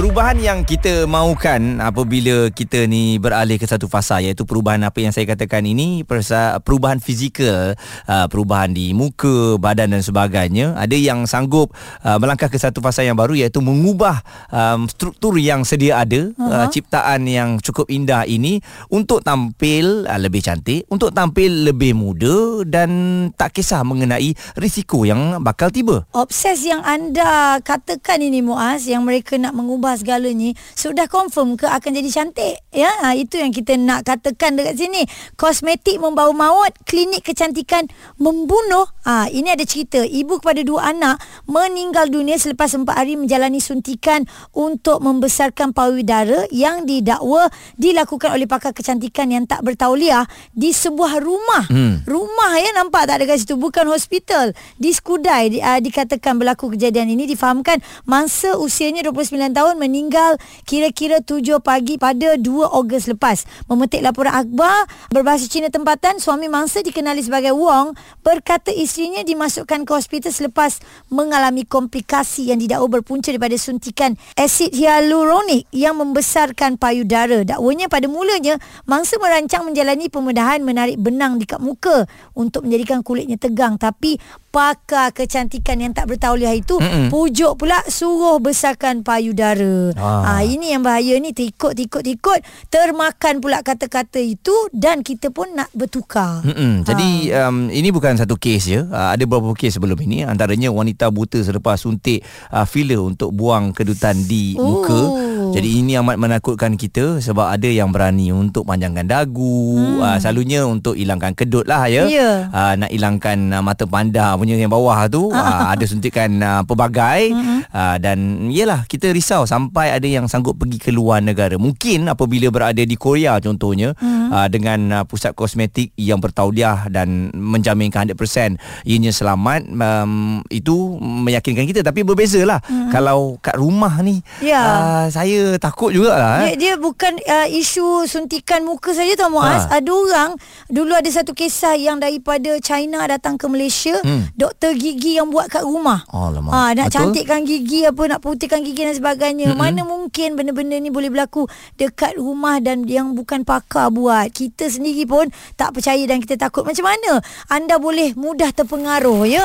Perubahan yang kita mahukan apabila kita ni beralih ke satu fasa iaitu perubahan apa yang saya katakan ini perubahan fizikal, uh, perubahan di muka, badan dan sebagainya. Ada yang sanggup uh, melangkah ke satu fasa yang baru iaitu mengubah um, struktur yang sedia ada, uh-huh. ciptaan yang cukup indah ini untuk tampil lebih cantik, untuk tampil lebih muda dan tak kisah mengenai risiko yang bakal tiba. Obses yang anda katakan ini Muaz yang mereka nak mengubah ubah segalanya sudah confirm ke akan jadi cantik? Ya ha, itu yang kita nak katakan dekat sini. Kosmetik membawa maut klinik kecantikan membunuh. Ha, ini ada cerita. Ibu kepada dua anak meninggal dunia selepas empat hari menjalani suntikan untuk membesarkan payudara yang didakwa dilakukan oleh pakar kecantikan yang tak bertauliah di sebuah rumah. Hmm. rumah ya nampak tak ada kat situ? Bukan hospital. Di Skudai di, uh, dikatakan berlaku kejadian ini. Difahamkan mangsa usianya 29 tahun tahun meninggal kira-kira 7 pagi pada 2 Ogos lepas. Memetik laporan akhbar berbahasa Cina tempatan, suami mangsa dikenali sebagai Wong berkata isterinya dimasukkan ke hospital selepas mengalami komplikasi yang didakwa berpunca daripada suntikan asid hyaluronik yang membesarkan payudara. Dakwanya pada mulanya mangsa merancang menjalani pembedahan menarik benang di kat muka untuk menjadikan kulitnya tegang tapi pakar kecantikan yang tak bertauliah itu Mm-mm. pujuk pula suruh besarkan payudara. Ah. Ha, ini yang bahaya ni tikut tikut tikut termakan pula kata-kata itu dan kita pun nak bertukar. Mm-mm. Jadi ha. um, ini bukan satu kes je. Uh, ada beberapa kes sebelum ini antaranya wanita buta selepas suntik uh, filler untuk buang kedutan di Ooh. muka. Jadi ini amat menakutkan kita sebab ada yang berani untuk panjangkan dagu, hmm. uh, selalunya untuk hilangkan kedut lah ya. Yeah. Uh, nak hilangkan uh, mata panda punya yang bawah tu, uh, ada suntikan uh, pelbagai hmm. uh, dan iyalah kita risau sampai ada yang sanggup pergi ke luar negara. Mungkin apabila berada di Korea contohnya hmm. uh, dengan uh, pusat kosmetik yang bertauliah dan menjaminkan 100% ianya selamat um, itu meyakinkan kita tapi berbezalah hmm. kalau kat rumah ni yeah. uh, saya takut jugalah eh. dia, dia bukan uh, isu suntikan muka saja tau Muaz ha. ada orang dulu ada satu kisah yang daripada China datang ke Malaysia hmm. doktor gigi yang buat kat rumah Alamak. ha, nak Betul? cantikkan gigi apa nak putihkan gigi dan sebagainya Mm-mm. mana mungkin benda-benda ni boleh berlaku dekat rumah dan yang bukan pakar buat kita sendiri pun tak percaya dan kita takut macam mana anda boleh mudah terpengaruh ya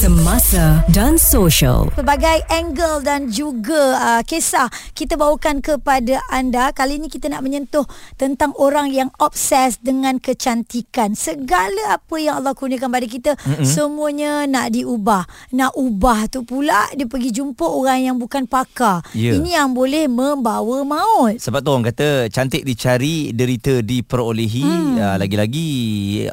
semasa dan social. Pelbagai angle dan juga uh, kisah kita bawakan kepada anda. Kali ini kita nak menyentuh tentang orang yang obses dengan kecantikan. Segala apa yang Allah kurniakan pada kita mm-hmm. semuanya nak diubah. Nak ubah tu pula dia pergi jumpa orang yang bukan pakar. Yeah. Ini yang boleh membawa maut. Sebab tu orang kata cantik dicari, derita diperolehi. Hmm. Uh, lagi-lagi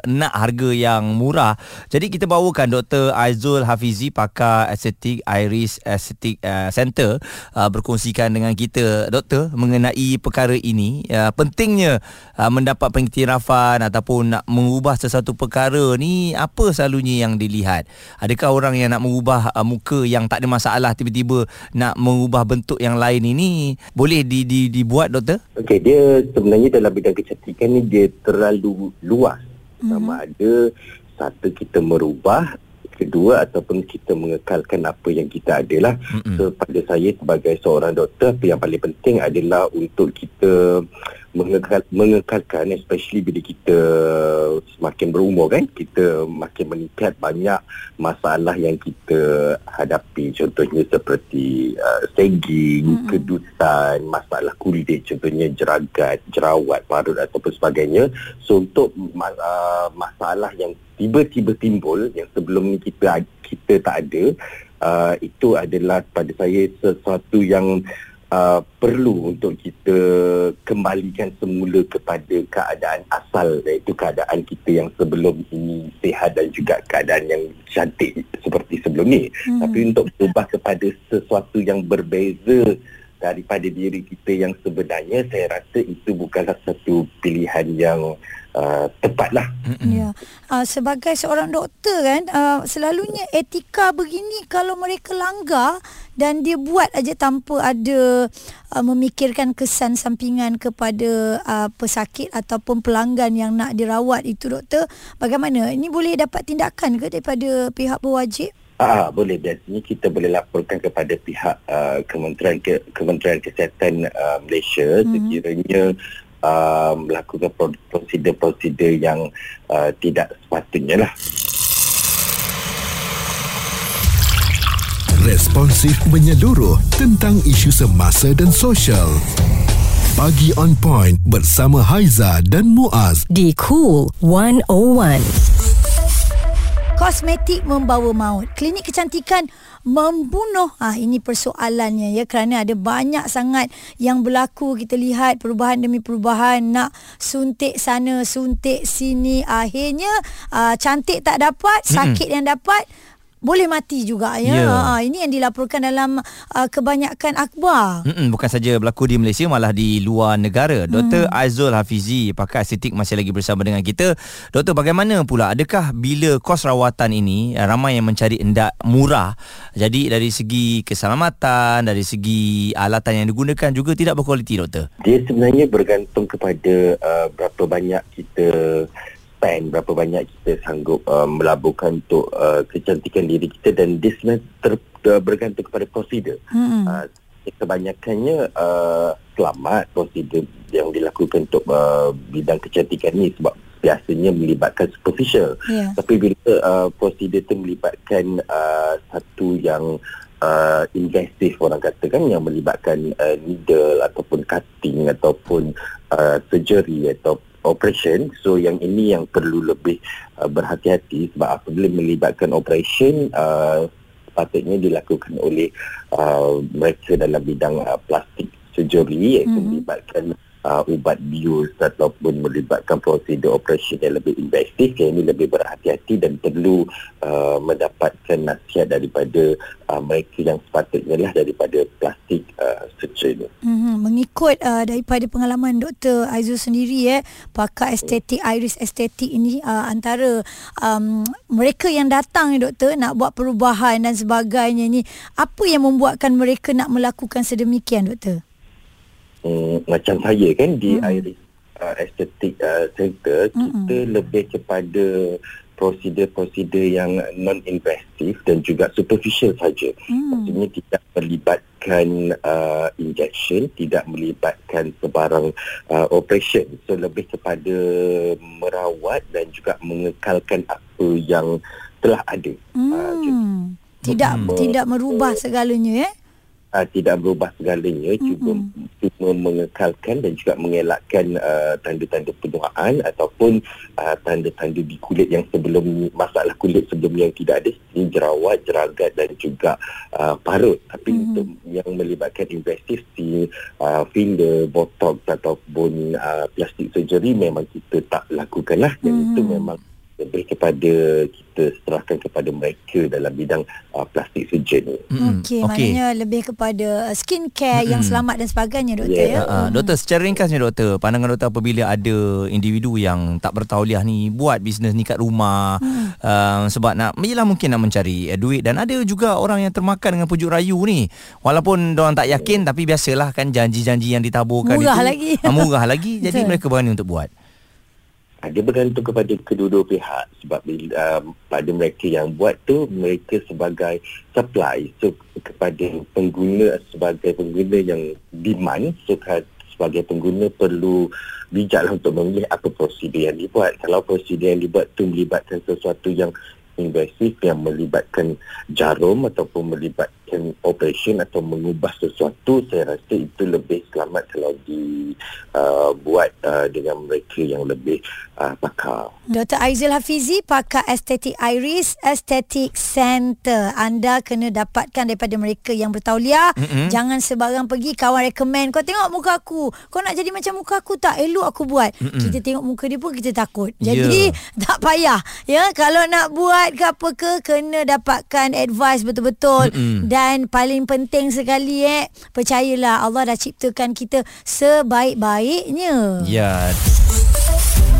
nak harga yang murah. Jadi kita bawakan Dr. Aizul Abdul Hafizi pakar estetik Iris Estetik uh, Center uh, berkongsikan dengan kita doktor mengenai perkara ini. Uh, pentingnya uh, mendapat pengiktirafan ataupun nak mengubah sesuatu perkara ni apa selalunya yang dilihat? Adakah orang yang nak mengubah uh, muka yang tak ada masalah tiba-tiba nak mengubah bentuk yang lain ini boleh di, di, dibuat doktor? Okey dia sebenarnya dalam bidang kecantikan ni dia terlalu luas. Sama mm-hmm. ada satu kita merubah kedua ataupun kita mengekalkan apa yang kita ada lah. So pada saya sebagai seorang doktor apa yang paling penting adalah untuk kita mengekal, mengekalkan especially bila kita semakin berumur kan kita makin meningkat banyak masalah yang kita hadapi contohnya seperti uh, sagging, mm-hmm. kedutan, masalah kulit contohnya jeragat, jerawat, parut ataupun sebagainya. So untuk uh, masalah yang tiba-tiba timbul yang sebelum ni kita kita tak ada uh, itu adalah pada saya sesuatu yang uh, perlu untuk kita kembalikan semula kepada keadaan asal iaitu keadaan kita yang sebelum ini sihat dan juga keadaan yang cantik seperti sebelum ni hmm. tapi untuk berubah kepada sesuatu yang berbeza daripada diri kita yang sebenarnya saya rasa itu bukanlah satu pilihan yang uh, tepatlah. Ya. Uh, sebagai seorang doktor kan uh, selalunya etika begini kalau mereka langgar dan dia buat aja tanpa ada uh, memikirkan kesan sampingan kepada uh, pesakit ataupun pelanggan yang nak dirawat itu doktor bagaimana ini boleh dapat tindakan ke daripada pihak berwajib Ah, boleh biasanya kita boleh laporkan kepada pihak uh, Kementerian Ke- Kementerian Kesihatan uh, Malaysia mm-hmm. sekiranya uh, melakukan prosedur-prosedur yang uh, tidak sepatutnya lah. Responsif menyeluruh tentang isu semasa dan sosial. Pagi on point bersama Haiza dan Muaz di Cool 101 kosmetik membawa maut. Klinik kecantikan membunuh. Ah ini persoalannya ya kerana ada banyak sangat yang berlaku kita lihat perubahan demi perubahan nak suntik sana suntik sini akhirnya ah, cantik tak dapat sakit mm-hmm. yang dapat boleh mati juga ya. Yeah. Ha, ini yang dilaporkan dalam uh, kebanyakan akhbar. Mm-mm, bukan saja berlaku di Malaysia malah di luar negara. Dr. Mm. Aizul Hafizi pakar estetik masih lagi bersama dengan kita. Doktor bagaimana pula adakah bila kos rawatan ini uh, ramai yang mencari endak murah. Jadi dari segi keselamatan, dari segi alatan yang digunakan juga tidak berkualiti doktor. Dia sebenarnya bergantung kepada uh, berapa banyak kita spend berapa banyak kita sanggup uh, melaburkan untuk uh, kecantikan diri kita dan dia sebenarnya ter, uh, bergantung kepada prosedur. Hmm. Uh, kebanyakannya uh, selamat prosedur yang dilakukan untuk uh, bidang kecantikan ni sebab biasanya melibatkan superficial. Yeah. Tapi bila uh, prosedur itu melibatkan uh, satu yang uh, invasive orang katakan yang melibatkan uh, needle ataupun cutting ataupun uh, surgery atau operation so yang ini yang perlu lebih uh, berhati-hati sebab apabila melibatkan operation uh, sepatutnya dilakukan oleh uh, mereka dalam bidang uh, plastik surgery iaitu mm-hmm. melibatkan uh, ubat bius ataupun melibatkan prosedur operasi yang lebih invasif yang ini lebih berhati-hati dan perlu uh, mendapatkan nasihat daripada uh, mereka yang sepatutnya lah daripada plastik uh, surgery. Mm-hmm. Mengikut uh, daripada pengalaman Dr. Aizul sendiri eh, pakar estetik iris estetik ini uh, antara um, mereka yang datang ni doktor nak buat perubahan dan sebagainya ni apa yang membuatkan mereka nak melakukan sedemikian doktor? Um, macam saya kan di mm. Iris uh, Aesthetic uh, Center mm-hmm. kita lebih kepada prosedur-prosedur yang non-invasive dan juga superficial saja. Mm. Maksudnya tidak melibatkan uh, injection, tidak melibatkan sebarang uh, operation. So lebih kepada merawat dan juga mengekalkan apa yang telah ada. Mm. Uh, tidak mm. tidak merubah segalanya eh? Uh, tidak berubah segalanya mm-hmm. cuma cuma mengekalkan dan juga mengelakkan uh, tanda-tanda penuaan ataupun uh, tanda-tanda di kulit yang sebelum masalah kulit sebelum yang tidak ada seperti jerawat, jeragat dan juga uh, parut tapi mm-hmm. untuk yang melibatkan invasive si uh, filler, botox ataupun uh, plastik surgery memang kita tak lakukanlah dan mm-hmm. itu memang lebih kepada kita serahkan kepada mereka dalam bidang uh, plastik surgeon. Mm. Okey, okay. maknanya lebih kepada uh, skin care mm. yang selamat dan sebagainya doktor yeah. ya. Uh, doktor secara ringkasnya doktor, pandangan doktor apabila ada individu yang tak bertauliah ni buat bisnes ni kat rumah mm. uh, sebab nak yalah mungkin nak mencari uh, duit dan ada juga orang yang termakan dengan pujuk rayu ni. Walaupun orang tak yakin yeah. tapi biasalah kan janji-janji yang ditaburkan murah itu lagi. Uh, murah lagi. Jadi mereka berani untuk buat. Ah, dia bergantung kepada kedua-dua pihak. Sebab um, pada mereka yang buat tu mereka sebagai supply. So kepada pengguna sebagai pengguna yang demand so sebagai pengguna perlu bijaklah untuk memilih apa prosedur yang dibuat. Kalau prosedur yang dibuat tu melibatkan sesuatu yang invasif yang melibatkan jarum ataupun melibatkan operation atau mengubah sesuatu saya rasa itu lebih selamat kalau dibuat uh, uh, dengan mereka yang lebih uh, pakar. Dr. Aizil Hafizi, pakar estetik Iris Estetik Center. Anda kena dapatkan daripada mereka yang bertauliah. Mm-hmm. Jangan sebarang pergi kawan rekomen. Kau tengok muka aku. Kau nak jadi macam muka aku tak? Elok aku buat. Mm-hmm. Kita tengok muka dia pun kita takut. Jadi yeah. tak payah. Ya, kalau nak buat buat ke apa ke kena dapatkan advice betul-betul mm-hmm. dan paling penting sekali eh percayalah Allah dah ciptakan kita sebaik-baiknya. Ya.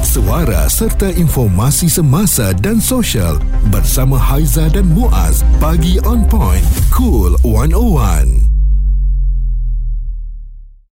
suara serta informasi semasa dan sosial bersama Haiza dan Muaz. Pagi on point. Cool 101.